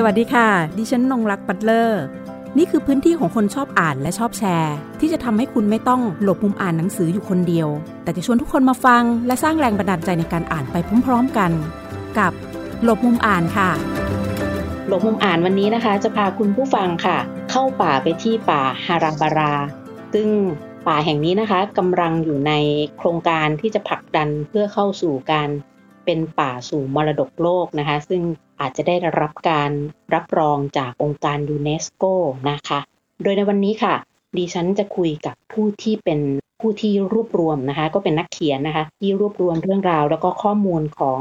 สวัสดีค่ะ ดิฉันนงรักปัตเลอร์ นี่คือพื้นที่ของคนชอบอ่านและชอบแชร์ ที่จะทำให้คุณไม่ต้องหลบมุมอ่านหนังสืออยู่คนเดียว แต่จะชวนทุกคนมาฟัง และสร้างแรงบันดาลใจในการอ่านไปพร้อมๆกัน กับหลบมุมอ่านค่ะ หลบมุมอ่านวันนี้นะคะ จะพาคุณผู้ฟังค่ะ เข้าป่าไปที่ป่าฮารังบารา ซึ่งป่าแห่งนี้นะคะกำลังอยู่ในโครงการที่จะผลักดันเพื่อเข้าสู่การเป็นป่าสู่มรดกโลกนะคะ ซึ่ง อาจจะได้รับการรับรองจากองค์การยูเนสโกนะคะ โดยในวันนี้ค่ะ ดิฉันจะคุยกับผู้ที่เป็นผู้ที่รวบรวมนะคะ ก็เป็นนักเขียนนะคะ ที่รวบรวมเรื่องราว แล้วก็ข้อมูลของ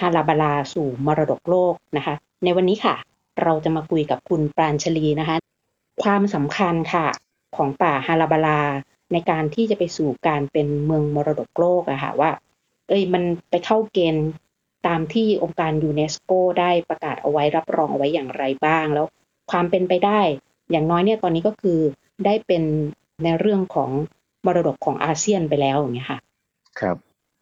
ฮาราบาลาสู่มรดกโลกนะคะ ในวันนี้ค่ะ เราจะมาคุยกับคุณปราณชลีนะคะ ความสำคัญค่ะของป่าฮาราบาลาในการที่จะไปสู่การเป็นเมืองมรดกโลกอะค่ะว่า เอ้ยมันไปเข้าเกณฑ์ ตามที่องค์การยูเนสโกได้ประกาศเอาไว้รับรองเอาไว้อย่างไรบ้าง แล้วความเป็นไปได้ อย่างน้อยเนี่ยตอนนี้ก็คือได้เป็นในเรื่องของมรดกของอาเซียนไปแล้วอย่างเงี้ยค่ะ ครับ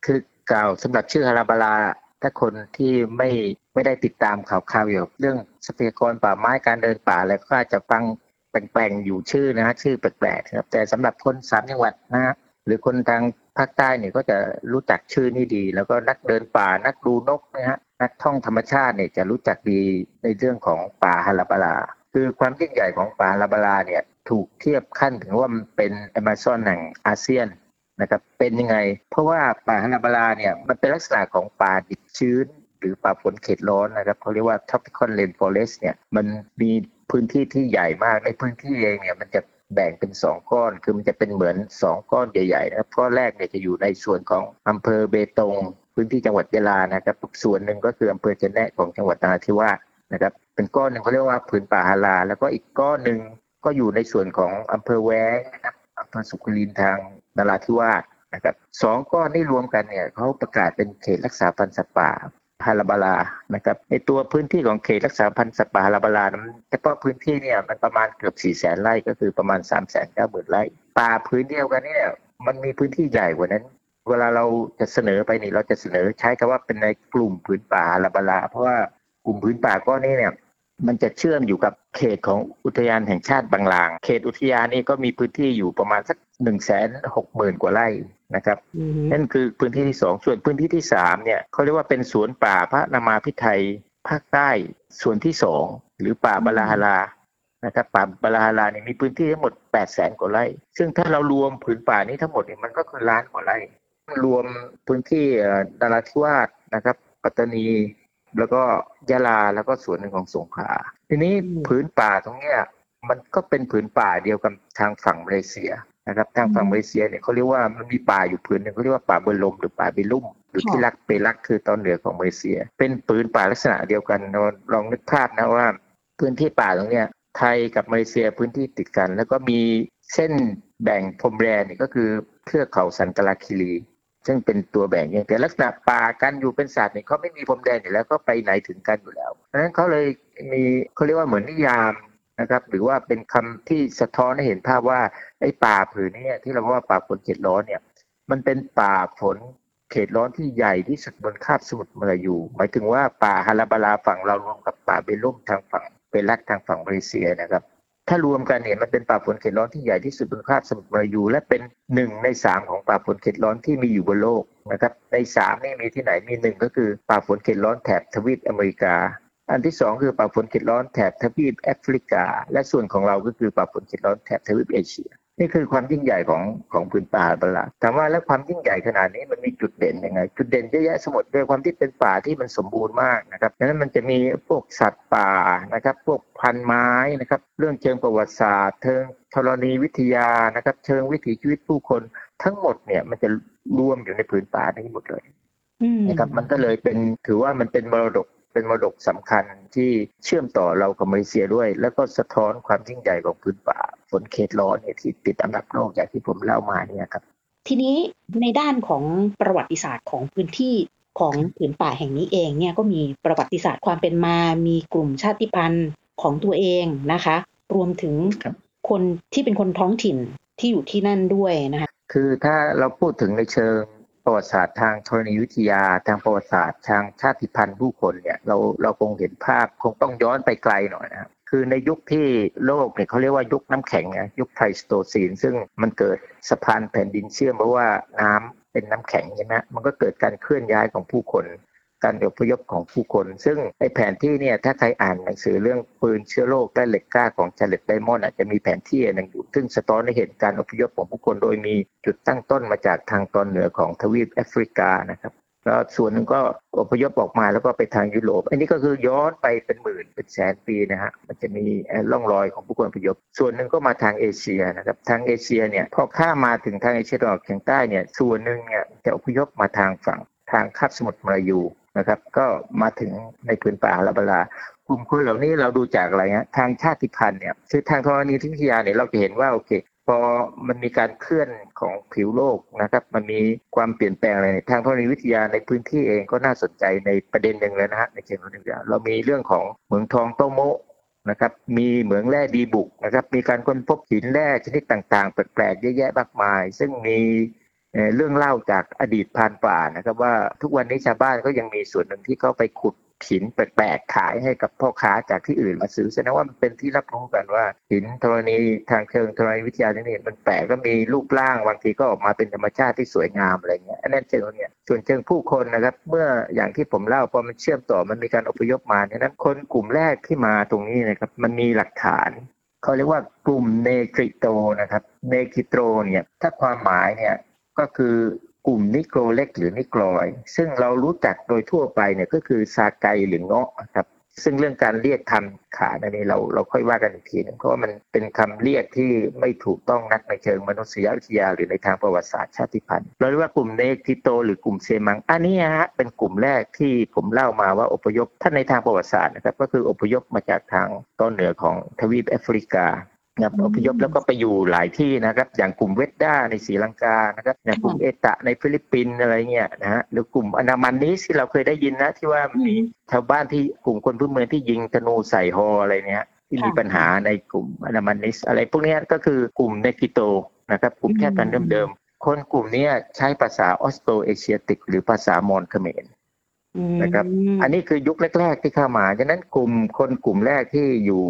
คือกล่าวสำหรับชื่อฮาราบาลาถ้าคนที่ไม่ไม่ได้ติดตามข่าวข่าวเกี่ยวกับเรื่องทรัพยากรป่าไม้การเดินป่าอะไรก็อาจจะฟังแปลงๆอยู่ชื่อนะฮะชื่อแปลกๆครับ แต่สำหรับคนสามจังหวัดนะฮะ หรือคนทางภาคใต้เนี่ยก็จะรู้จักชื่อนี่ดี แล้วก็นักเดินป่านักดูนกนะฮะนักท่องธรรมชาติเนี่ยจะรู้จักดีในเรื่องของป่าฮาราบาลาคือความยิ่งใหญ่ของป่าฮาราบาลาเนี่ยถูกเทียบขั้นถึงว่ามันเป็นแอมะซอนแห่งอาเซียนนะครับเป็นยังไง เพราะว่าป่าฮาราบาลาเนี่ยมันเป็นลักษณะของป่าดิบชื้น หรือป่าฝนเขตร้อนนะครับเขาเรียกว่า tropical rainforest เนี่ยมันมีพื้นที่ที่ใหญ่มากในพื้นที่เองเนี่ยมันจะ แบ่งเป็นสองก้อน คือมันจะเป็นเหมือนสองก้อนใหญ่ๆนะครับก้อนแรกเนี่ยจะอยู่ในส่วนของอำเภอเบตง พื้นที่จังหวัดยะลานะครับส่วนหนึ่งก็คืออำเภอจะแนะของจังหวัดนราธิวาสนะครับเป็นก้อนหนึ่งเขาเรียกว่าผืนป่าฮาราแล้วก็อีกก้อนหนึ่งก็อยู่ในส่วนของอำเภอแวงนะครับอำเภอสุขลินทางนราธิวาสนะครับสองก้อนนี้รวมกันเนี่ยเขาประกาศเป็นเขตรักษาพันธุ์สัตว์ป่า ฮาราบาลานะครับในตัวพื้นที่ของเขตรักษาพันธุ์สัตว์ป่าฮาราบาลานั้นเฉพาะพื้นที่เนี่ยมันประมาณเกือบ4ี่แสนไร่ก็คือประมาณ3ามแสนเก้าหมื่นไร่ป่าพื้นเดียวกันเนี่ยมันมีพื้นที่ใหญ่กว่านั้น เวลาเราจะเสนอไปนี่เราจะเสนอใช้คำว่าเป็นในกลุ่มพื้นป่าฮาราบาลา เพราะว่ากลุ่มพื้นป่าก้อนนี้เนี่ยมันจะเชื่อมอยู่กับเขตของอุทยานแห่งชาติบางลาง เขตอุทยานนี้ก็มีพื้นที่อยู่ประมาณสักหนึ่งแสนหกหมื่นกว่าไร่ นะครับนั่นคือพื้นที่ที่สองส่วนพื้นที่ที่สามเนี่ยเขาเรียกว่าเป็นสวนป่าพระนามาพิไทยภาคใต้ส่วนที่สองหรือป่าบาลาฮารานะครับป่าบาลาฮาราเนี่ยมีพื้นที่ทั้งหมด8 0 0แสนกว่าไร่ ซึ่งถ้าเรารวมผืนป่านี้ทั้งหมดเนี่ยมันก็คือล้านกว่าไร่ รวมพื้นที่นราธิวาสนะครับ ปัตตานี แล้วก็ยะลาแล้วก็ส่วนหนึ่งของสงขลาทีนี้ผืนป่าตรงเนี้ยมันก็เป็นผืนป่าเดียวกับทางฝั่งมาเลเซีย นะครับทางฝั่งมาเลเซียเนี่ยเขาเรียกว่ามันมีป่าอยู่ผืนนึ่งเขาเรียกว่าป่าเบอร์ลมหรือป่าเบลุ่มหรือที่รักเปรักคือตอนเหนือของมาเลเซีย เป็นผืนป่าลักษณะเดียวกันลองนึกภาพนะว่า พื้นที่ป่าตรงเนี้ยไทยกับมาเลเซียพื้นที่ติดกัน แล้วก็มีเส้นแบ่งพรมแดนนี่ก็คือเทือกเขาสันกลาคิรี ซึ่งเป็นตัวแบ่งอย่างแต่ลักษณะป่ากันอยู่เป็นสัตว์เนี่ยเขาไม่มีพรมแดนอยู่แล้วก็ไปไหนถึงกันอยู่แล้วเพราะฉะนั้นเขาเลยมีเขาเรียกว่าเหมือนนิยาม นะครับ หรือว่าเป็นคำที่สะท้อนให้เห็นภาพว่าไอ้ป่าผืนนี้ที่เราว่าป่าฝนเขตร้อนเนี่ย มันเป็นป่าฝนเขตร้อนที่ใหญ่ที่สุดบนคาบสมุทรมาลายูหมายถึงว่าป่าฮาราบาลาฝั่งเรารวมกับป่าเบลุ่มทางฝั่งเปรักทางฝั่งมาเลเซียนะครับ ถ้ารวมกันเนี่ยมันเป็นป่าฝนเขตร้อนที่ใหญ่ที่สุดบนคาบสมุทรมาลายู และเป็นหนึ่งในสามของป่าฝนเขตร้อนที่มีอยู่บนโลกนะครับ ในสามนี่มีที่ไหนมีหนึ่งก็คือป่าฝนเขตร้อนแถบทวีปอเมริกา อันที่สองคือป่าฝนเขตร้อนแถบทวีปแอฟริกา และส่วนของเราก็คือป่าฝนเขตร้อนแถบทวีปเอเชีย นี่คือความยิ่งใหญ่ของของพื้นป่าบลาถามว่าแล้วความยิ่งใหญ่ขนาดนี้มันมีจุดเด่นยังไง จุดเด่นเยอะแยะสมดด้วยความที่เป็นป่าที่มันสมบูรณ์มากนะครับดังนั้นมันจะมีพวกสัตว์ป่านะครับ พวกพันไม้นะครับ เรื่องเชิงประวัติศาสตร์เชิงธรณีวิทยานะครับ เชิงวิถีชีวิตผู้คน ทั้งหมดเนี่ยมันจะรวมอยู่ในพื้นป่านี้หมดเลยนะครับ มันก็เลยเป็นถือว่ามันเป็นมรดก เป็นมรดกสำคัญที่เชื่อมต่อเรากับมาเลเซียด้วย แล้วก็สะท้อนความยิ่งใหญ่ของพื้นป่าฝนเขตร้อนเนี่ยที่ติดอันดับโลกอย่างที่ผมเล่ามาเนี่ยครับ ทีนี้ในด้านของประวัติศาสตร์ของพื้นที่ของผืนป่าแห่งนี้เองเนี่ยก็มีประวัติศาสตร์ความเป็นมา มีกลุ่มชาติพันธุ์ของตัวเองนะคะ รวมถึงคนที่เป็นคนท้องถิ่นที่อยู่ที่นั่นด้วยนะคะคือถ้าเราพูดถึงในเชิง ประวัติศาสตร์ทางธรณีวิทยาทางประวัติศาสตร์ทางชาติพันธุ์ผู้คนเนี่ยเราเราคงเห็นภาพคงต้องย้อนไปไกลหน่อยนะครับคือในยุคที่โลกเนี่ยเขาเรียกว่ายุคน้ำแข็งนะยุคไพลสโตซีน ซึ่งมันเกิดสะพานแผ่นดินเชื่อมเพราะว่าน้ำเป็นน้ำแข็งใช่ไหมมันก็เกิดการเคลื่อนย้ายของผู้คน การอพยพของผู้คน ซึ่งไอ้แผนที่เนี่ยถ้าใครอ่านหนังสือเรื่องปืนเชื้อโรคและเหล็กกล้าของจาเร็ดไดมอนด์อาจจะมีแผนที่หนึ่งอยู่ ซึ่งสะท้อนให้เห็นการอพยพของผู้คนโดยมีจุดตั้งต้นมาจากทางตอนเหนือของทวีปแอฟริกานะครับแล้วส่วนหนึ่งก็อพยพออกมาแล้วก็ไปทางยุโรป อันนี้ก็คือย้อนไปเป็นหมื่นเป็นแสนปีนะฮะ มันจะมีร่องรอยของผู้คนอพยพ ส่วนหนึ่งก็มาทางเอเชียนะครับ ทางเอเชียเนี่ยพอข้ามมาถึงทางเอเชียตะวันออกเฉียงใต้เนี่ย ส่วนหนึ่งเนี่ยจะอพยพมาทางฝั่งทางคาบสมุทรมาลายู นะครับ ก็มาถึงในพื้นป่าลาบลากลุ่มคนเหล่านี้เราดูจากอะไรเงี้ยทางชาติพันธุ์เนี่ยคือทางธรณีวิทยาเนี่ยเราจะเห็นว่าโอเคพอมันมีการเคลื่อนของผิวโลกนะครับ มันมีความเปลี่ยนแปลงอะไรทางธรณีวิทยาในพื้นที่เองก็น่าสนใจในประเด็นหนึ่งเลยนะฮะในเชิงธรณีวิทยาเรามีเรื่องของเหมืองทองโตโมนะครับมีเหมืองแร่ดีบุกนะครับมีการค้นพบหินแร่ชนิดต่างๆแปลกๆเยอะแยะมากมาย ซึ่งมี เรื่องเล่าจากอดีตพานป่านะครับ ว่าทุกวันนี้ชาวบ้านก็ยังมีส่วนหนึ่งที่เขาไปขุดหินแปลกๆขายให้กับพ่อค้าจากที่อื่นมาซื้อแสดงว่ามันเป็นที่รับรู้กันว่าหินธรณีทางเชิงธรณีวิทยาเนี่ยมันแปลกก็มีรูปร่างบางทีก็ออกมาเป็นธรรมชาติที่สวยงามอะไรเงี้ยอันนั้นเชิงเนี่ยส่วนเชิงผู้คนนะครับ เมื่ออย่างที่ผมเล่าพอมันเชื่อมต่อมันมีการอพยพมาเนี่ยนั้นคนกลุ่มแรกที่มาตรงนี้นะครับ มันมีหลักฐานเขาเรียกว่ากลุ่มเนกริโตนะครับเนกริโตเนี่ยถ้าความหมายเนี่ย ก็คือกลุ่มนิโครเล็กหรือนิโครอย ซึ่งเรารู้จักโดยทั่วไปเนี่ยก็คือซาไกหรือเงาะครับซึ่งเรื่องการเรียกคำขาในนี้เราเราค่อยว่ากันอีกทีนึงเพราะว่ามันเป็นคำเรียกที่ไม่ถูกต้องนักในเชิงมนุษยวิทยา หรือในทางประวัติศาสตร์ชาติพันธุ์เราเรียกว่ากลุ่มเนกิโต หรือกลุ่มเซมัง อันนี้ฮะเป็นกลุ่มแรกที่ผมเล่ามาว่าอพยพท่านในทางประวัติศาสตร์นะครับก็คืออพยพมาจากทางตอนเหนือของทวีปแอฟริกา นะครับอพยพแล้วก็ไปอยู่หลายที่นะครับ อย่างกลุ่มเวดด้าในศรีลังกานะครับอย่างกลุ่มเอตะในฟิลิปปินส์อะไรเงี้ยนะฮะหรือกลุ่ม Andamanese ที่เราเคยได้ยินนะ ที่ว่ามีชาวบ้านที่กลุ่มคนพื้นเมืองที่ยิงธนูใส่ฮ.อะไรเนี้ยที่มีปัญหาในกลุ่ม Andamanese อะไรพวกนี้ก็คือกลุ่มเนกิโตนะครับกลุ่มชาติพันธุ์เดิมๆคนกลุ่มนี้ใช้ภาษาออสโตรเอเชียติก หรือภาษามอญเขมร นะครับ อันนี้คือยุคแรก ๆ ที่เข้ามาฉะนั้นกลุ่มคนกลุ่มแรกที่อยู่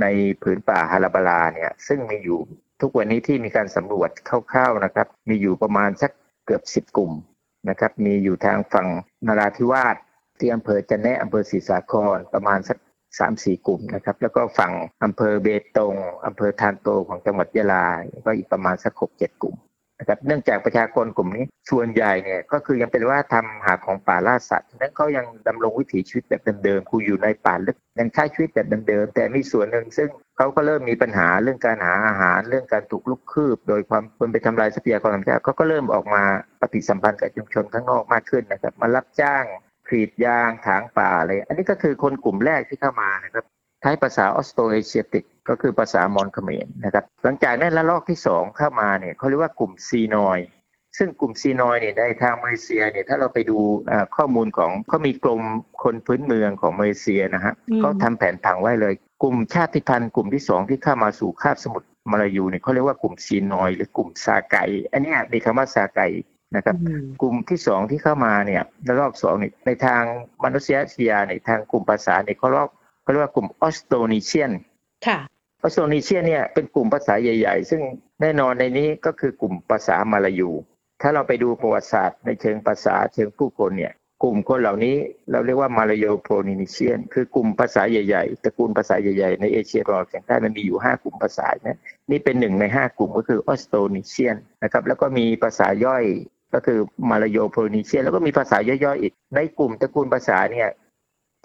ในผืนป่าฮาราบาลาเนี่ย ซึ่งมีอยู่ทุกวันนี้ที่มีการสำรวจคร่าวๆนะครับ มีอยู่ประมาณสักเกือบสิบกลุ่มนะครับ มีอยู่ทางฝั่งนาราธิวาสที่อำเภอจันแนะอำเภอศรีสาครประมาณสักสามสี่กลุ่มนะครับ แล้วก็ฝั่งอำเภอเบตงอำเภอทานโตของจังหวัดยะลา ก็อีกประมาณสักหกเจ็ดกลุ่ม นะครับเนื่องจากประชากรกลุ่มนี้ส่วนใหญ่เนี่ยก็คือยังเป็นว่าทำหาของป่าล่าสัตว์นั้นเขายังดำรงวิถีชีวิตแบบเดิมๆคูอยู่ในป่าลึกยังใช้ชีวิตแบบเดิมๆแต่มีส่วนหนึ่งซึ่งเขาก็เริ่มมีปัญหาเรื่องการหาอาหารเรื่องการถูกลุกคืบ โดยความคนไปทำลายทรัพยากรธรรมชาติเขาก็เริ่มออกมาปฏิสัมพันธ์กับชุมชนข้างนอกมากขึ้นนะครับมารับจ้างกรีดยางถางป่าอะไร อันนี้ก็คือคนกลุ่มแรกที่เข้ามานะครับ ใช้ภาษาออสโตเอเชียติกก็คือภาษามอญเขมรนะครับหลังจากนั้นละลอกที่สองเข้ามาเนี่ยเขาเรียกว่ากลุ่มซีนอยซึ่งกลุ่มซีนอยเนี่ยในทางมาเลเซียเนี่ยถ้าเราไปดูข้อมูลของเขามีกรมคนพื้นเมืองของมาเลเซียนะฮะเขาทำแผนผังไว้เลย กลุ่มชาติพันธุ์กลุ่มที่สองที่เข้ามาสู่คาบสมุทรมาลายูเนี่ยเขาเรียกว่ากลุ่มซีนอย หรือกลุ่มซาไกอันนี้มีคำว่าซาไกนะครับกลุ่มที่สองที่เข้ามาเนี่ยระลอกสองเนี่ยในทางมนุษยวิทยาในทางกลุ่มภาษาเนี่ยเขาเรียก เขาเรียกว่ากลุ่มออสโตรนีเซียนค่ะออสโตรนีเซียนเนี่ยเป็นกลุ่มภาษาใหญ่ ๆ ซึ่งแน่นอนในนี้ก็คือกลุ่มภาษามาลายู ถ้าเราไปดูประวัติศาสตร์ในเชิงภาษาเชิงผู้คนเนี่ยกลุ่มคนเหล่านี้เราเรียกว่ามาลาโยโพลินีเซียน คือกลุ่มภาษาใหญ่ๆตระกูลภาษาใหญ่ๆในเอเชียตะวันออกเฉียงใต้มันมีอยู่ 5 กลุ่มภาษานะนี่เป็นหนึ่งใน 5 กลุ่มก็คือออสโตรนีเซียนนะครับแล้วก็มีภาษาย่อยก็คือมาลาโยโพลินีเซียน แล้วก็มีภาษาย่อยๆอีก ในกลุ่มตระกูลภาษาเนี่ย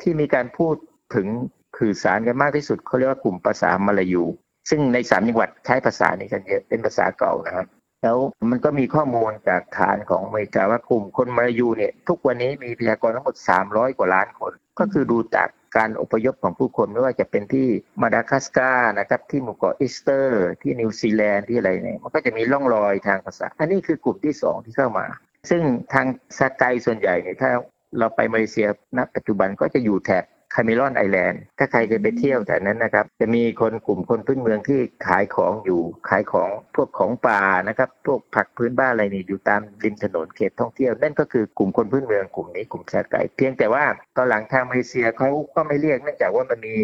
ที่มีการพูด ถึงสื่อสารกันมากที่สุดเขาเรียกว่ากลุ่มภาษามาลายู ซึ่งในสามจังหวัดใช้ภาษานี้กันเยอะเป็นภาษาเก่านะครับแล้วมันก็มีข้อมูลจากฐานของอเมริกาว่ากลุ่มคนมาลายูเนี่ยทุกวันนี้มีประชากรทั้งหมด 300 กว่าล้านคน ก็คือดูจากการอพยพของผู้คนไม่ว่าจะเป็นที่มาดากัสการ์นะครับที่หมู่เกาะอิสเตอร์ ที่นิวซีแลนด์ที่อะไรเนี่ยมันก็จะมีร่องรอยทางภาษา อันนี้คือกลุ่มที่สองที่เข้ามา ซึ่งทางสกส่วนใหญ่เนี่ยถ้าเราไปมาเลเซียณปัจจุบันก็จะอยู่แถบ คาเมรอนไอแลนด์ถ้าใครเคยไปเที่ยวแต่นั้นนะครับ จะมีคนกลุ่มคนพื้นเมืองที่ขายของอยู่ขายของพวกของป่านะครับพวกผักพื้นบ้านอะไรนี่อยู่ตามริมถนนเขตท่องเที่ยวนั่นก็คือกลุ่มคนพื้นเมืองกลุ่มนี้กลุ่มชาติไก่เพียงแต่ว่าตอนหลังทางมาเลเซียเขาก็ไม่เรียกเนื่องจากว่ามันมี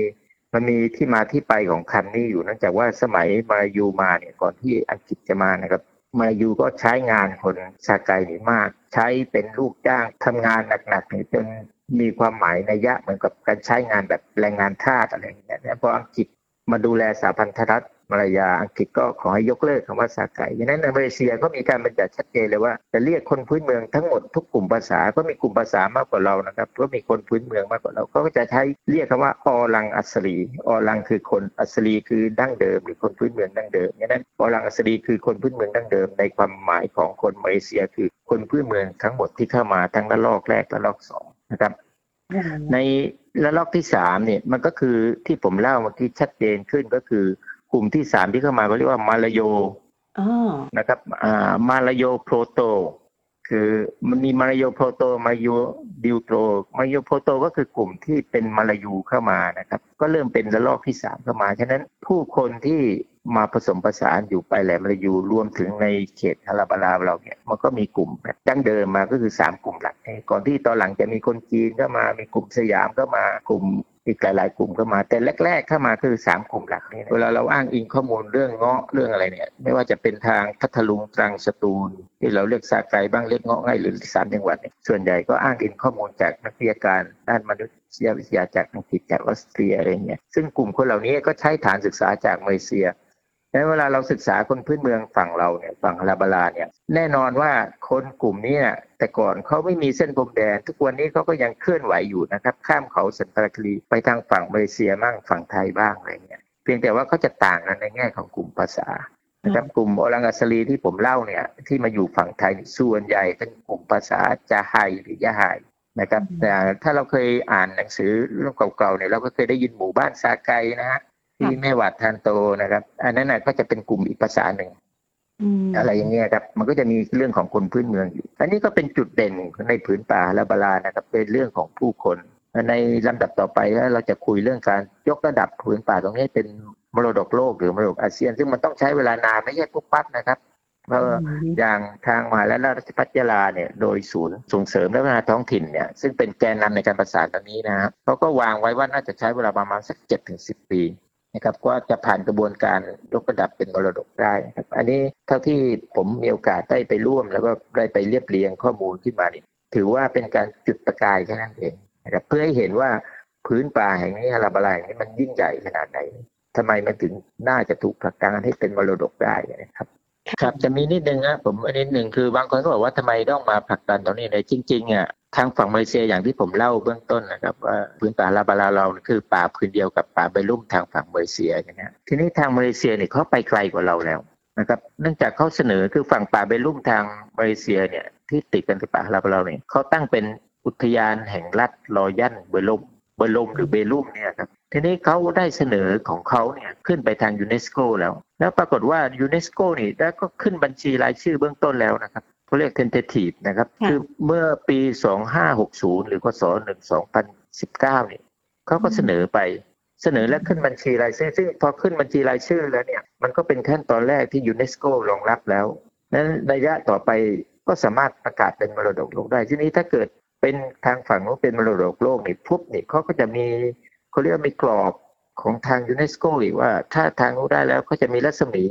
มันมีที่มาที่ไปของคำนี้อยู่เนื่องจากว่าสมัยมายูมาเนี่ยก่อนที่อังกฤษจะมานะครับมายูก็ใช้งานคนชาไกนี่มาก ใช้เป็นลูกจ้างทำงานหนักๆนี่จน มีความหมายในยะเหมือนกับการใช้งานแบบแรงงานทาสอะไรอย่างเงี้ยพออังกฤษมาดูแลสาพันธรัฐมาลายาอังกฤษก็ขอให้ยกเลิกคำว่าสาไก่ดังนั้นในมาเลเซียก็มีการบัญญัติชัดเจนเลยว่าจะเรียกคนพื้นเมืองทั้งหมดทุกกลุ่มภาษาก็มีกลุ่มภาษามากกว่าเรานะครับก็มีคนพื้นเมืองมากกว่าเราก็จะใช้เรียกคำว่าอลังอัสรีอลังคือคนอัสรีคือดั้งเดิม หรือคนพื้นเมืองดั้งเดิมดังนั้นอลังอัสรีคือคนพื้นเมืองดั้งเดิม ในความหมายของคนมาเลเซียคือคนพื้นเมืองทั้งหมดที่เข้ามาทั้งระลอกแรกและระลอกสอง นะครับ ในระลอกที่สามเนี่ยมันก็คือที่ผมเล่าเมื่อกี้ชัดเจนขึ้นก็คือกลุ่มที่สามที่เข้ามาเขาเรียกว่ามาลาโยอ๋อนะครับอ่ามาลาโยโปรโต คือมันมีมาลาโยโปรโตมาลาโยดิวโตรมาลาโยโปรโตก็คือกลุ่มที่เป็นมาลายูเข้ามานะครับ ก็เริ่มเป็นระลอกที่สามเข้ามา ฉะนั้นผู้คนที่ มาผสมผสานอยู่ไปแหลมมาลายูรวมถึงในเขตฮาราบาราเราเนี่ยมันก็มีกลุ่มแบบดั้งเดิมมาก็คือสามกลุ่มหลัก ก่อนที่ตอนหลังจะมีคนจีนก็มามีกลุ่มสยามก็มากลุ่มอีกหลาย ๆ กลุ่มเข้ามาแต่แรก ๆ เข้ามาคือสามกลุ่มหลักนี่เวลาเราอ้างอิงข้อมูลเรื่องเงาะเรื่องอะไรเนี่ย ไม่ว่าจะเป็นทางพัทลุงตรังสตูล ที่เราเรียกสาไกบ้างเรียกเงาะง่ายหรือสามจังหวัดเนี่ยส่วนใหญ่ก็อ้างอิงข้อมูลจากนักวิทยาการด้านมนุษยวิทยาจากอังกฤษจากออสเตรียอะไรเงี้ยซึ่งกลุ่มคนเหล่านี้ก็ใช้ฐานศึกษาจากมาเลเซีย แล้วเวลาเราศึกษาคนพื้นเมืองฝั่งเราเนี่ยฝั่งฮาราบาลาเนี่ยแน่นอนว่าคนกลุ่มนี้เนี่ยแต่ก่อนเขาไม่มีเส้นพรมแดน ทุกวันนี้เขาก็ยังเคลื่อนไหวอยู่นะครับข้ามเขาสันตะคลีไปทางฝั่งมาเลเซียบ้างฝั่งไทยบ้างอะไรเงี้ยเพียงแต่ว่าเขาจะต่างกันในแง่ของกลุ่มภาษานะครับกลุ่มอลังอัสลีที่ผมเล่าเนี่ยที่มาอยู่ฝั่งไทยส่วนใหญ่เป็นกลุ่มภาษาจาไฮหรือยะไฮนะครับแต่ถ้าเราเคยอ่านหนังสือเรื่องเก่าๆเนี่ยเราก็เคยได้ยินหมู่บ้านซาไกนะฮะ ที่แม่หวัดทานโตนะครับ อันนั้นน่ะก็จะเป็นกลุ่มอีกภาษาหนึ่งอืมอะไรอย่างเงี้ยครับ มันก็จะมีเรื่องของคนพื้นเมืองอยู่ อันนี้ก็เป็นจุดเด่นในผืนป่าและบาลานะครับ เป็นเรื่องของผู้คน ในลำดับต่อไปแล้วเราจะคุยเรื่องการยกระดับผืนป่าตรงนี้เป็นมรดกโลกหรือมรดกอาเซียน ซึ่งมันต้องใช้เวลานานไม่ใช่ปุ๊บปั๊บนะครับ เพราะอย่างทางมหาวิทยาลัยราชภัฏยาลาเนี่ย โดยศูนย์ส่งเสริมและพัฒนาท้องถิ่นเนี่ย ซึ่งเป็นแกนนำในการประสานตรงนี้นะครับเขาก็วางไว้ว่าน่าจะใช้เวลาประมาณสักเจ็ดถึงสิบปี นะครับก็จะผ่านกระบวนการยกระดับเป็นมรดกได้ครับอันนี้เท่าที่ผมมีโอกาสได้ไปร่วม แล้วก็ได้ไปเรียบเรียงข้อมูลขึ้นมานี่ถือว่าเป็นการจุดประกายแค่นั้นเองนะครับเพื่อให้เห็นว่าพื้นป่าแห่งนี้ฮาราบาลาแห่งนี้มันยิ่งใหญ่ขนาดไหนทำไมมันถึงน่าจะถูกผลักดันให้เป็นมรดกได้นะครับ ครับจะมีนิดนึงนะผมอันนิดหนึ่งคือบางคนก็บอกว่าทำไมต้องมาผลักดันตรงนี้เลยจริงๆอะทางฝั่งมาเลเซียอย่างที่ผมเล่าเบื้องต้นนะครับว่าพื้นป่าลาบาลาเราคือป่าพื้นเดียวกับป่าใบลุ่มทางฝั่งมาเลเซียอย่างเงี้ยทีนี้ทางมาเลเซียเนี่ยเขาไปไกลกว่าเราแล้วนะครับเนื่องจากเขาเสนอคือฝั่งป่าเบลุ่มทางมาเลเซียเนี่ยที่ติดกันกับป่าฮาลาบาลาเนี่ยเขาตั้งเป็นอุทยานแห่งรัฐรอยัลเบลุ่ม เบลมหรือเบลุ่มเนี่ยครับทีนี้เขาได้เสนอของเขาเนี่ยขึ้นไปทางยูเนสโกแล้ว แล้วปรากฏว่ายูเนสโกนี่ได้ก็ขึ้นบัญชีรายชื่อเบื้องต้นแล้วนะครับเขาเรียก tentative นะครับค่ะคือเมื่อปี 2560 หรือพศ2019เนี่ยเขาก็เสนอไปเสนอและขึ้นบัญชีรายชื่อ ซึ่งพอขึ้นบัญชีรายชื่อแล้วเนี่ยมันก็เป็นขั้นตอนแรกที่ยูเนสโกรองรับแล้วนั้นระยะต่อไปก็สามารถประกาศเป็นมรดกโลกได้ ทีนี้ถ้าเกิด เป็นทางฝั่งนู้นเป็นมรดกโลกนี่ปุ๊บนี่เขาก็จะมีเขาเรียกว่ามีกรอบของทางยูเนสโกอีกว่า ถ้าทางนู้นได้แล้วก็จะมีรัศมี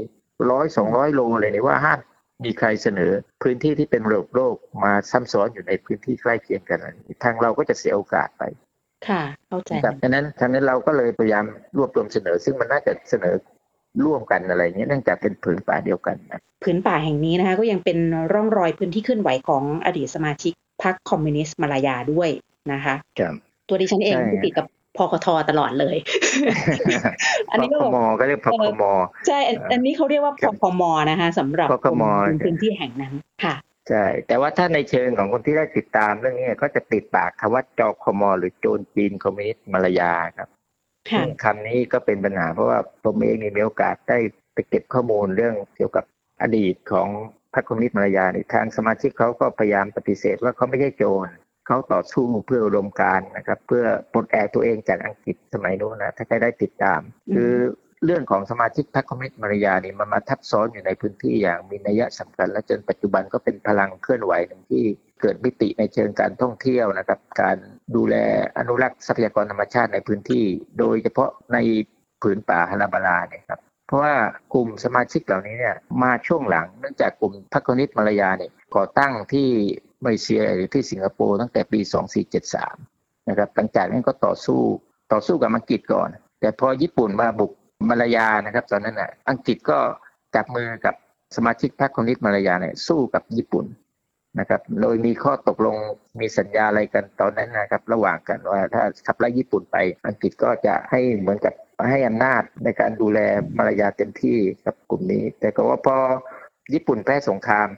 ร้อยสองร้อยโลเลยนี่ว่าห้ามมีใครเสนอพื้นที่ที่เป็นมรดกโลกมาซ้ำซ้อนอยู่ในพื้นที่ใกล้เคียงกันอันนี้ทางเราก็จะเสียโอกาสไปค่ะเข้าใจครับฉะนั้นฉะนั้นเราก็เลยพยายามรวบรวมเสนอ ซึ่งมันน่าจะเสนอร่วมกันอะไรเงี้ยเนื่องจากเป็นผืนป่าเดียวกันนะผืนป่าแห่งนี้นะคะก็ยังเป็นร่องรอยพื้นที่เคลื่อนไหวของอดีตสมาชิก พรรคคอมมิวนิสต์มาลายาด้วยนะคะครับตัวดิฉันเองใช่ที่ติดกับพคทตลอดเลย อันนี้ก็พบอกคมก็เรียกพคมใช่อันอันนี้เขาเรียกว่าพครับคมนะคะสำหรับพคมคนพื้นที่แห่งนั้นค่ะใช่ แต่ว่าถ้าในเชิงของคนที่ได้ติดตามเรื่องนี้ก็จะติดปากคำว่าจอคมหรือโจรจีนคอมมิวนิสต์มาลายาครับค่ะซึ่งคำนี้ก็เป็นปัญหาเพราะว่าผมเองนี่มีโอกาสได้ไปเก็บข้อมูลเรื่องเกี่ยวกับอดีตของ พรรคคอมมิวนิสต์มาลายาในทางสมาชิกเขาก็พยายามปฏิเสธว่าเขาไม่ใช่โจรเขาต่อสู้เพื่ออุดมการณ์นะครับ เพื่อปลดแอกตัวเองจากอังกฤษสมัยโน้นนะถ้าใครได้ติดตาม คือเรื่องของสมาชิกพรรคคอมมิวนิสต์มาลายานี่มันมาทับซ้อนอยู่ในพื้นที่อย่างมีนัยสำคัญ และจนปัจจุบันก็เป็นพลังเคลื่อนไหวหนึ่งที่เกิดมิติในเชิงการท่องเที่ยวนะครับ การดูแลอนุรักษ์ทรัพยากรธรรมชาติในพื้นที่ โดยเฉพาะในผืนป่าฮาราบาราเนี่ยครับ เพราะว่ากลุ่มสมาชิกเหล่านี้เนี่ยมาช่วงหลังเนื่องจากกลุ่มพรรคคอมมิวนิสต์มาลายาเนี่ยก่อตั้งที่มาเลเซียหรือที่สิงคโปร์ตั้งแต่ปี 2473 นะครับหลังจากนั้นก็ต่อสู้ต่อสู้กับอังกฤษก่อน แต่พอญี่ปุ่นมาบุกมาลายานะครับตอนนั้นน่ะอังกฤษก็จับมือกับสมาชิกพรรคคอมมิวนิสต์มาลายาเนี่ยสู้กับญี่ปุ่นนะครับ โดยมีข้อตกลงมีสัญญาอะไรกันตอนนั้นนะครับ ระหว่างกันว่าถ้าขับไล่ญี่ปุ่นไปอังกฤษก็จะให้เหมือนกับ ให้อำนาจในการดูแลมาลายาเต็มที่กับกลุ่มนี้ แต่ก็ว่าพอญี่ปุ่นแพ้สงคราม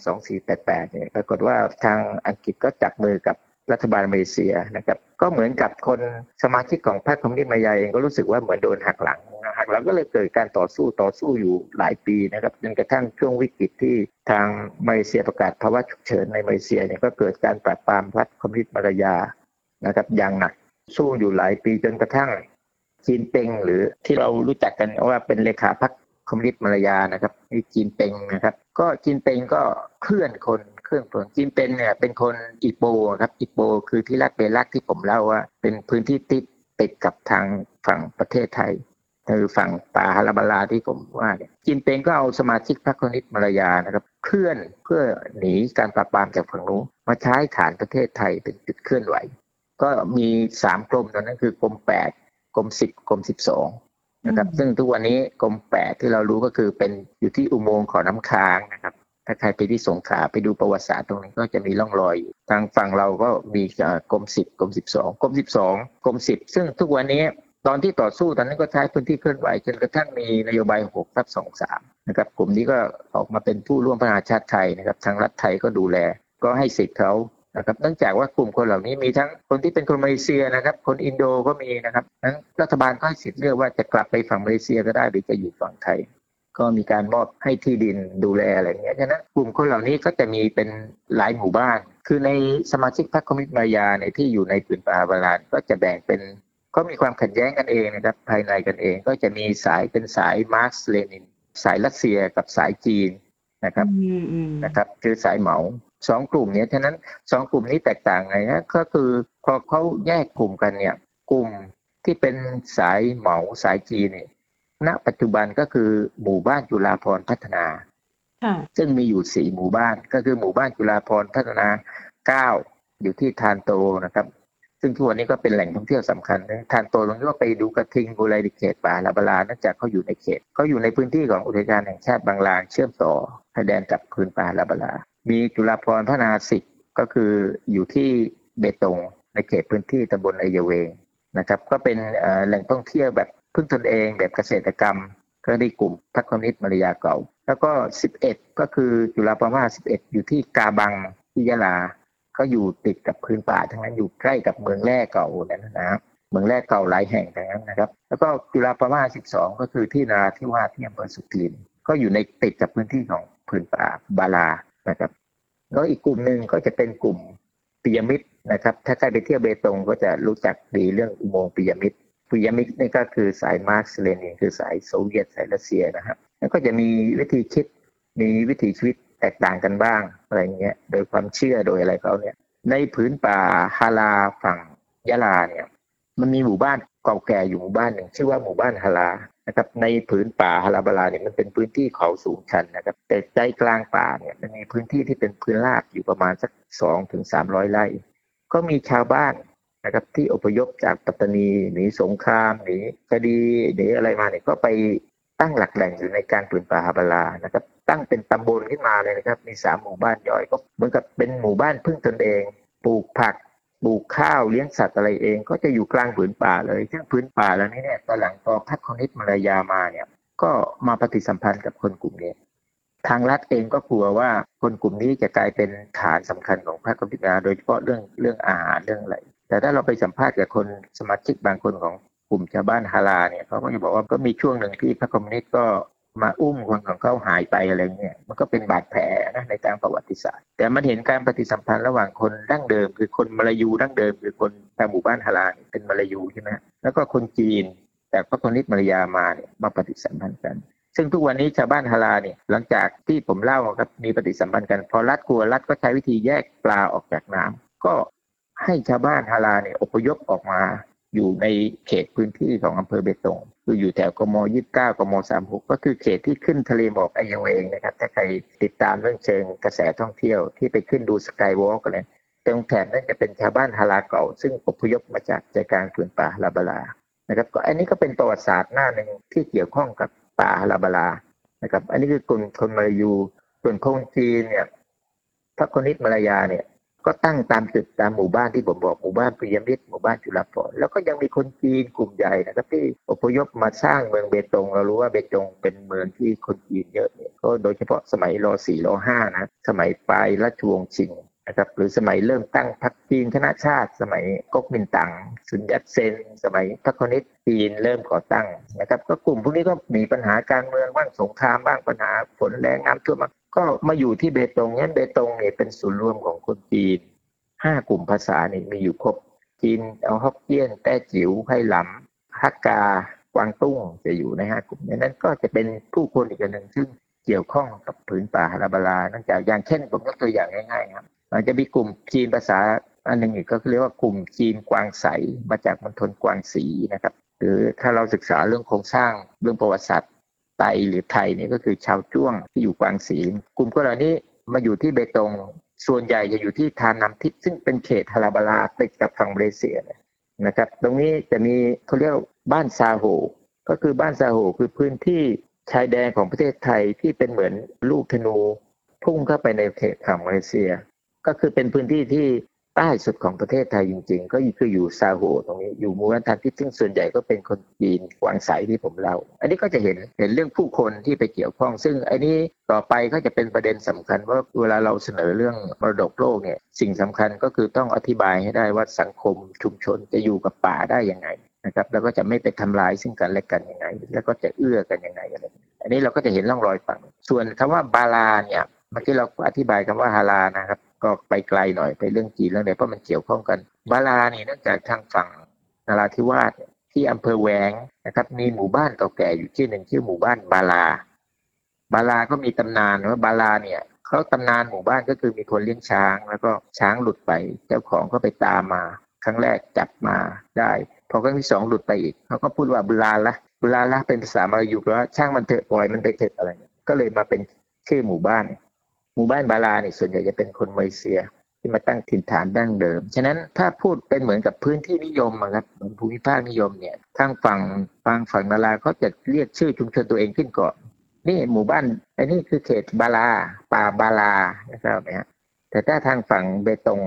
2488 เนี่ยปรากฏว่าทางอังกฤษก็จับมือกับรัฐบาลมาเลเซียนะครับก็เหมือนกับคนสมาชิกของพรรคคอมมิวนิสต์มาลายาเองก็รู้สึกว่าเหมือนโดนหักหลังหักหลังก็เลยเกิดการต่อสู้ต่อสู้อยู่หลายปีนะครับจนกระทั่งช่วงวิกฤตที่ทางมาเลเซียประกาศภาวะฉุกเฉินในมาเลเซียเนี่ยก็เกิดการปราบปรามพรรคคอมมิวนิสต์มาลายานะครับอย่างหนักสู้อยู่หลายปีจนกระทั่ง จีนเป็งหรือที่เรารู้จักกันว่าเป็นเลขาพรรคคอมมิวนิสต์มาลายานะครับนี่จีนเป็งนะครับ ก็จีนเป็งก็เคลื่อนคนเคลื่อนคนจีนเป็งเนี่ยเป็นคนอีโปห์ครับอีโปห์ คือที่รัฐเปรักที่ผมเล่าว่า เป็นพื้นที่ติดติดกับทางฝั่งประเทศไทยคือฝั่งป่าฮาลาบาลาที่ผมว่าเนี่ยจีนเป็งก็เอาสมาชิกพรรคคอมมิวนิสต์มาลายานะครับ เคลื่อนเพื่อหนีการปราบปรามจากฝั่งนู้นมาใช้ฐานประเทศไทยเป็นจุดเคลื่อนไหว ก็มีสามกรมตอนนั้นคือกรมแปด กรมสิบกรมสิบสองนะครับซึ่งทุกวันนี้กรมแปดที่เรารู้ก็คือเป็นอยู่ที่อุโมงค์ขอน้ำค้างนะครับ ถ้าใครไปที่สงขลาไปดูประวัติศาสตร์ตรงนี้ก็จะมีร่องรอยอยู่ทางฝั่งเราก็มีกรมสิบกรมสิบสองกรมสิบสองกรมสิบซึ่งทุกวันนี้ตอนที่ต่อสู้ตอนนั้นก็ใช้พื้นที่เคลื่อนไหวจนกระทั่งมีนโยบายหกทับสองสามนะครับกลุ่มนี้ก็ออกมาเป็นผู้ร่วมพัฒนาชาติไทยนะครับ ทางรัฐไทยก็ดูแล ก็ให้สิทธิ์เขา นะครับเนื่องจากว่ากลุ่มคนเหล่านี้มีทั้งคนที่เป็นคนมาเลเซียนะครับ คนอินโดก็มีนะครับนั้นรัฐบาลก็ให้สิทธิ์เลือกว่าจะกลับไปฝั่งมาเลเซียก็ได้หรือจะอยู่ฝั่งไทย ก็มีการมอบให้ที่ดินดูแลอะไรเงี้ยฉะนั้นกลุ่มคนเหล่านี้ก็จะมีเป็นหลายหมู่บ้าน คือในสมาชิกพรรคคอมมิวนิสต์มาลายาเนี่ยที่อยู่ในผืนป่าบาลาก็จะแบ่งเป็นก็มีความขัดแย้งกันเองนะครับภายในกันเองก็จะมีสายเป็นสายมาร์กส์เลนิน สายรัสเซียกับสายจีนนะครับนะครับคือสายเหมา สองกลุ่มนี้ฉะนั้นสองกลุ่มนี้แตกต่างไงนะก็คือพอเขาแยกกลุ่มกันเนี่ยกลุ่มที่เป็นสายเหมาสายจีนเนี่ยณปัจจุบันก็คือหมู่บ้านจุฬาพรพัฒนาซึ่งมีอยู่สี่หมู่บ้านก็คือหมู่บ้านจุฬาพรพัฒนาเก้าอยู่ที่ทานโตนะครับ ซึ่งทุกวันนี้ก็เป็นแหล่งท่องเที่ยวสำคัญนะทานโตตรงนี้ก็ไปดูกระทิงบูไรดิเขตป่าลาบาลาเนื่องจากเขาอยู่ในเขตเขาอยู่ในพื้นที่ของอุทยานแห่งชาติบางลางเชื่อมต่อชายแดนกับพื้นป่าลาบาลา มีจุฬาพรพระนาสิกก็คืออยู่ที่เบตงในเขตพื้นที่ตำบลไอยเวงนะครับ ก็เป็นแหล่งท่องเที่ยวแบบพึ่งตนเองแบบเกษตรกรรมก็ได้กลุ่มพักคอมมิวนิสต์มาริยาเก่า แล้วก็ 11 ก็คือจุฬาพรพนา11อยู่ที่กาบังที่ยะลาก็อยู่ติดกับพื้นป่าทั้งนั้นอยู่ใกล้กับเมืองแร่เก่านั่นนะครับเมืองแร่เก่าหลายแห่งทั้งนั้นนะครับ แล้วก็จุฬาประมาณ12 ก็คือที่นาที่ว่าที่อำเภอสุคิรินก็อยู่ในติดกับพื้นที่ของพื้นป่าบาลา นะครับแล้วอีกกลุ่มหนึ่งก็จะเป็นกลุ่มปิยมิตรนะครับ ถ้าใครไปเที่ยวเบตงก็จะรู้จักดีเรื่องอุโมงค์ปิยมิตรปิยมิตรนี่ก็คือสายมาร์กส์เลนินคือสายโซเวียตสายรัสเซียนะครับแล้วก็จะมีวิธีคิดมีวิถีชีวิตแตกต่างกันบ้างอะไรเงี้ยโดยความเชื่อโดยอะไรเขาเนี่ย ในพื้นป่าฮาลาฝั่งยะลาเนี่ย มันมีหมู่บ้านเก่าแก่อยู่หมู่บ้านหนึ่งชื่อว่าหมู่บ้านฮารา นะครับในพื้นป่าฮาราบาลาเนี่ยมันเป็นพื้นที่เขาสูงชันนะครับ แต่ใจกลางป่าเนี่ยมันมีพื้นที่ที่เป็นพื้นราบอยู่ประมาณสักสองถึงสามร้อยไร่ ก็มีชาวบ้านนะครับที่อพยพจากปัตตานีหนีสงครามหนีคดีหนีอะไรมาเนี่ยก็ไปตั้งหลักแหล่งอยู่ในการผืนป่าฮาบาลานะครับ ตั้งเป็นตำบลขึ้นมาเลยนะครับ มีสามหมู่บ้านย่อยก็เหมือนกับเป็นหมู่บ้านพึ่งตนเอง ปลูกผัก ลูกข้าวเลี้ยงสัตว์อะไรเอง ก็จะอยู่กลางผืนป่าเลยซึ่งผืนป่าแล้วนี้เนี่ยตอนหลังพอพักคอนิสมาลายามาเนี่ย ก็มาปฏิสัมพันธ์กับคนกลุ่มนี้ทางรัฐเองก็กลัวว่าคนกลุ่มนี้จะกลายเป็นฐานสำคัญของพรรคคอมมิวนิสต์โดยเฉพาะเรื่องเรื่องอาหารเรื่องอะไร แต่ถ้าเราไปสัมภาษณ์กับคนสมาชิกบางคนของกลุ่มชาวบ้านฮาราเนี่ยเขาก็จะบอกว่าก็มีช่วงหนึ่งที่พรรคคอมมิวนิสต์ก็ มาอุ้มคนของเขาหายไปอะไรเงี้ยมันก็เป็นบาดแผลนะในทางประวัติศาสตร์ แต่มันเห็นการปฏิสัมพันธ์ระหว่างคนดั้งเดิม คือคนมาลายูดั้งเดิม คือคนทางหมู่บ้านฮาราเป็นมาลายูใช่ไหมแล้วก็คนจีนแต่พระคนนิดมลายามาเนี่ยมาปฏิสัมพันธ์กัน ซึ่งทุกวันนี้ชาวบ้านฮาราเนี่ยหลังจากที่ผมเล่าครับมีปฏิสัมพันธ์กันพอรัฐกลัวรัฐก็ใช้วิธีแยกปลาออกจากน้ำก็ให้ชาวบ้านฮาราเนี่ยอพยพออกมา อยู่ในเขตพื้นที่ของอำเภอเบตงคืออยู่แถวกมยี่สิบเก้ากมสามหกก็คือเขตที่ขึ้นทะเลหมอกไอเยเองนะครับถ้าใครติดตามเรื่องเชิงกระแสท่องเที่ยวที่ไปขึ้นดูสกายวอล์กเลยตรงแถบนั้นจะเป็นชาวบ้านฮาลาเก่า ซึ่งอพยพมาจากใจกลางผืนป่าฮาลาบาลานะครับก็อันนี้ก็เป็นประวัติศาสตร์หน้าหนึ่งที่เกี่ยวข้องกับป่าฮาลาบาลานะครับ อันนี้คือกลุ่มคนมาลายูส่วนคนจีนเนี่ยพรรคคอมมิวนิสต์มาลายาเนี่ย ก็ตั้งตามจุดตามหมู่บ้านที่ผมบอกหมู่บ้านปิยมิตรหมู่บ้านจุฬาภรณ์แล้วก็ยังมีคนจีนกลุ่มใหญ่นะครับที่อพยพมาสร้างเมืองเบตงเรารู้ว่าเบตงเป็นเมืองที่คนจีนเยอะเนี่ยก็โดยเฉพาะสมัยรอสี่รอห้านะสมัยปลายราชวงศ์ชิงนะครับหรือสมัยเริ่มตั้งพรรคจีนคณะชาติ สมัยก๊กมินตั๋งซุนยัตเซน สมัยพรรคคอมมิวนิสต์จีนเริ่มก่อตั้งนะครับก็กลุ่มพวกนี้ก็มีปัญหาการเมืองบ้างสงครามบ้างปัญหาฝนแรงน้ำท่วม ก็มาอยู่ที่เบตงงั้นเบตงเนี่ยเป็นศูนย์รวมของคนจีนห้ากลุ่มภาษาเนี่ยมีอยู่ครบจีนเอาฮอกเกี้ยนแต้จิ๋วไฮหลำฮักกากวางตุ้งจะอยู่ในห้ากลุ่มนั้นก็จะเป็นผู้คนอีกหนึ่งซึ่งเกี่ยวข้องกับผืนป่าฮาราบาลานั่นจากอย่างเช่นผมยกตัวอย่างง่ายๆครับมันจะมีกลุ่มจีนภาษาอันหนึ่งอีกก็เรียกว่ากลุ่มจีนกวางใสมาจากมณฑลกวางสีนะครับหรือถ้าเราศึกษาเรื่องโครงสร้างเรื่องประวัติศาสตร์ ไตหรือไทยนี่ก็คือชาวจ้วงที่อยู่กวางสีกลุ่มคนเหล่านี้มาอยู่ที่เบตง ส่วนใหญ่จะอยู่ที่ทานน้ำทิพย์ซึ่งเป็นเขตฮาราบาลาติดกับฝั่งมาเลเซียนะครับ ตรงนี้จะมีเขาเรียกบ้านซาโฮก็คือบ้านซาโฮคือพื้นที่ชายแดนของประเทศไทยที่เป็นเหมือนลูกธนูพุ่งเข้าไปในเขตฝั่งมาเลเซีย ก็คือเป็นพื้นที่ที่ ใต้สุดของประเทศไทยจริง ๆ ก็คืออยู่ซาโฮตรงนี้อยู่มูลฐานที่ซึ่งส่วนใหญ่ก็เป็นคนจีนกวางใสที่ผมเล่า อันนี้ก็จะเห็นเห็นเรื่องผู้คนที่ไปเกี่ยวข้อง ซึ่งอันนี้ต่อไปก็จะเป็นประเด็นสำคัญว่าเวลาเราเสนอเรื่องมรดกโลกเนี่ยสิ่งสำคัญก็คือต้องอธิบายให้ได้ว่าสังคมชุมชนจะอยู่กับป่าได้ยังไงนะครับแล้วก็จะไม่ไปทำลายซึ่งกันและกันยังไง แล้วก็จะเอื้อกันยังไงอะไรอันนี้เราก็จะเห็นร่องรอยฝั่งส่วนคำว่าบาลาเนี่ยเมื่อกี้เราอธิบายคำว่าฮารานะครับ ก็ไปไกลหน่อยไปเรื่องจีนเรื่องไหนเพราะมันเกี่ยวข้องกันบาลานี่เนื่องจากทางฝั่งนาราธิวาสที่อำเภอแหวงนะครับมีหมู่บ้านเก่าแก่อยู่ที่หนึ่งชื่อหมู่บ้านบาลา บาลาก็มีตำนานว่าบาลาเนี่ยเขาตำนานหมู่บ้านก็คือมีคนเลี้ยงช้าง แล้วก็ช้างหลุดไป เจ้าของก็ไปตามมา ครั้งแรกจับมาได้พอครั้งที่สองหลุดไปอีกเขาก็พูดว่าบุลาละบุลาละเป็นภาษามาลายูแปลว่าช่างมันเถอะปล่อยมันไปเถอะอะไร ก็เลยมาเป็นชื่อหมู่บ้าน หมู่บ้านบาลาเนี่ยส่วนใหญ่จะเป็นคนมาเลเซียที่มาตั้งถิ่นฐานดั้งเดิม ฉะนั้นถ้าพูดเป็นเหมือนกับพื้นที่นิยมครับภูมิภาคนิยมเนี่ยทางฝั่งทางฝั่งนาราเขาจะเรียกชื่อชุมชนตัวเองขึ้นก่อน นี่หมู่บ้านอันนี้คือเขตบาลา ป่าบาลานะครับนะแต่ถ้าทางฝั่งเบตง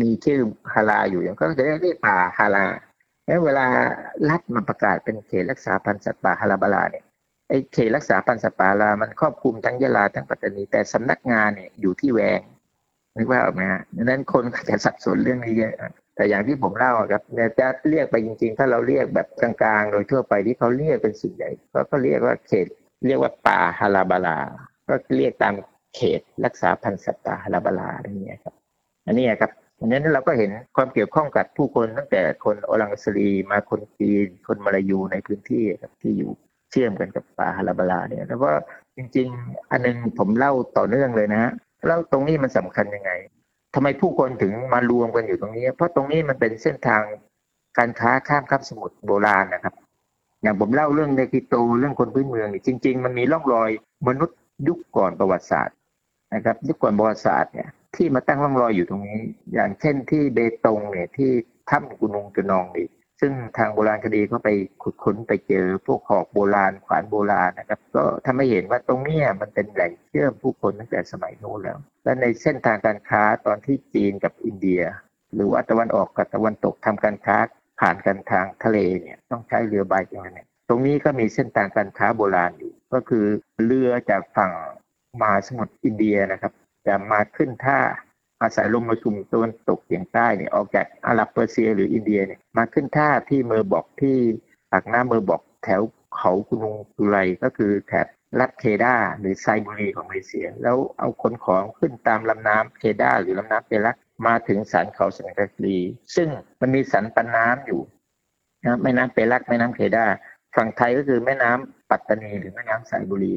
มีชื่อฮาราอยู่ก็จะเรียกป่าฮาราแล้วเวลารัฐมาประกาศเป็นเขตรักษาพันธุ์สัตว์ป่าฮาราบาลาเนี่ย ไอ้เขตรักษาพันธุ์สัตว์ป่าลามันครอบคลุมทั้งยะลาทั้งปัตตานีแต่สำนักงานเนี่ยอยู่ที่แวงนึกว่าออกไหมฮะดังนั้นคนจะสับสนเรื่องนี้เยอะแต่อย่างที่ผมเล่าครับเนี่ยจะเรียกไปจริง ๆ ถ้าเราเรียกแบบกลางๆ โดยทั่วไปที่เขาเรียกเป็นสิ่งใหญ่ก็ก็เรียกว่าเขต เรียกว่าป่าฮาราบาลา ก็เรียกตามเขตรักษาพันธุ์สัตว์ป่าฮาราบาลาอะไรเงี้ยครับ อันนี้ครับดังนั้นเราก็เห็นความเกี่ยวข้องกับผู้คนตั้งแต่คนอลังสรีมาคนจีนคนมาลายูในพื้นที่ครับที่อยู่ เชื่อมกันกับป่าฮาราบาลาเนี่ยแล้วก็จริง ๆ อันนึงผมเล่าต่อเนื่องเลยนะฮะแล้วตรงนี้มันสำคัญยังไงทำไมผู้คนถึงมารวมกันอยู่ตรงนี้ เพราะตรงนี้มันเป็นเส้นทางการค้าข้ามคาบสมุทรโบราณนะครับ อย่างผมเล่าเรื่องในกิโตเรื่องคนพื้นเมืองนี่จริง ๆ มันมีร่องรอยมนุษย์ยุคก่อนประวัติศาสตร์นะครับ ยุคก่อนประวัติศาสตร์เนี่ยที่มาตั้งร่องรอยอยู่ตรงนี้ อย่างเช่นที่เบตงเนี่ยที่ถ้ำกุนุงจุนองนี่ ซึ่งทางโบราณคดีก็ไปขุดค้นไปเจอพวกหอกโบราณขวานโบราณนะครับ ก็ทำให้เห็นว่าตรงนี้มันเป็นแหล่งเชื่อมผู้คนตั้งแต่สมัยโน้นแล้ว และในเส้นทางการค้าตอนที่จีนกับอินเดีย หรือว่าตะวันออกกับตะวันตกทำการค้าผ่านกันทางทะเลเนี่ยต้องใช้เรือใบตรงนี้ตรงนี้ก็มีเส้นทางการค้าโบราณอยู่ ก็คือเรือจากฝั่งมาสมุทรอินเดียนะครับ จะมาขึ้นท่า อาศัยลมมรสุมตะวันตกเฉียงใต้เนี่ยออกจากอาหรับเปอร์เซียหรืออินเดียเนี่ยมาขึ้นท่าที่เมอร์บอกที่ปากน้ำเมอร์บอกแถวเขากุนุงกุไรก็คือแถบรัฐเคดาหรือไซบุรีของมาเลเซีย แล้วเอาขนของขึ้นตามลำน้ำเคดาหรือลำน้ำเปรักมาถึงสันเขาสันกรีซึ่งมันมีสันปันน้ำอยู่นะแม่น้ำเปรักแม่น้ำเคดาฝั่งไทยก็คือแม่น้ำปัตตานีหรือแม่น้ำไซบุรี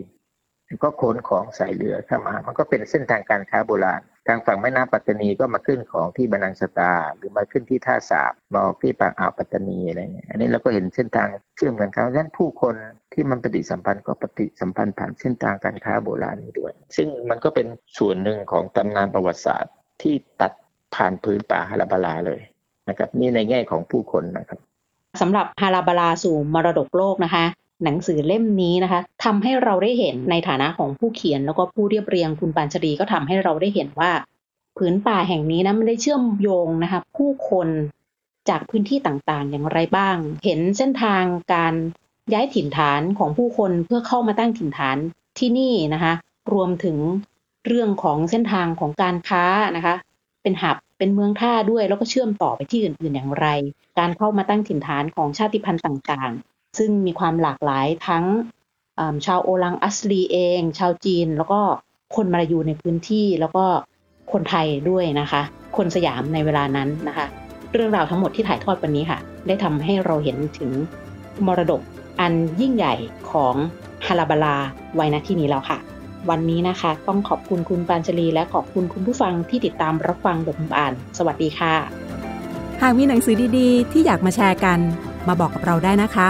ก็ขนของใส่เรือเข้ามา มันก็เป็นเส้นทางการค้าโบราณ ทางฝั่งแม่น้ำปัตตานีก็มาขึ้นของที่บานังสตา หรือมาขึ้นที่ท่าสาบมาอกที่ปากอ่าวปัตตานีอะไรเงี้ย อันนี้เราก็เห็นเส้นทางเชื่อมกันครับดังนั้นผู้คนที่มันปฏิสัมพันธ์ก็ปฏิสัมพันธ์ผ่านเส้นทางการค้าโบราณนี้ด้วย ซึ่งมันก็เป็นส่วนหนึ่งของตำนานประวัติศาสตร์ที่ตัดผ่านพื้นป่าฮาราบาลาเลยนะครับ นี่ในแง่ของผู้คนนะครับสำหรับฮาราบาลาสู่มรดกโลกนะคะ หนังสือเล่มนี้นะคะทำให้เราได้เห็นในฐานะของผู้เขียนแล้วก็ผู้เรียบเรียงคุณปานชรีก็ทำให้เราได้เห็นว่าผืนป่าแห่งนี้นะมันได้เชื่อมโยงนะคะผู้คนจากพื้นที่ต่างๆ อย่างไรบ้าง เห็นเส้นทางการย้ายถิ่นฐานของผู้คนเพื่อเข้ามาตั้งถิ่นฐานที่นี่นะคะรวมถึงเรื่องของเส้นทางของการค้านะคะ เป็นหับเป็นเมืองท่าด้วยแล้วก็เชื่อมต่อไปที่อื่นๆอย่างไร การเข้ามาตั้งถิ่นฐานของชาติพันธุ์ต่าง ซึ่งมีความหลากหลายทั้งชาวโอลังอัสลีเอง ชาวจีน แล้วก็คนมาลายูในพื้นที่แล้วก็คนไทยด้วยนะคะ คนสยามในเวลานั้นนะคะ เรื่องราวทั้งหมดที่ถ่ายทอดวันนี้ค่ะ ได้ทำให้เราเห็นถึงมรดกอันยิ่งใหญ่ของฮาราบาลาไว้ณที่นี้แล้วค่ะ วันนี้นะคะ ต้องขอบคุณคุณปานจลี และขอบคุณคุณผู้ฟังที่ติดตามรับฟังบทอ่าน สวัสดีค่ะ หากมีหนังสือดีๆ ที่อยากมาแชร์กัน มาบอกกับเราได้นะคะ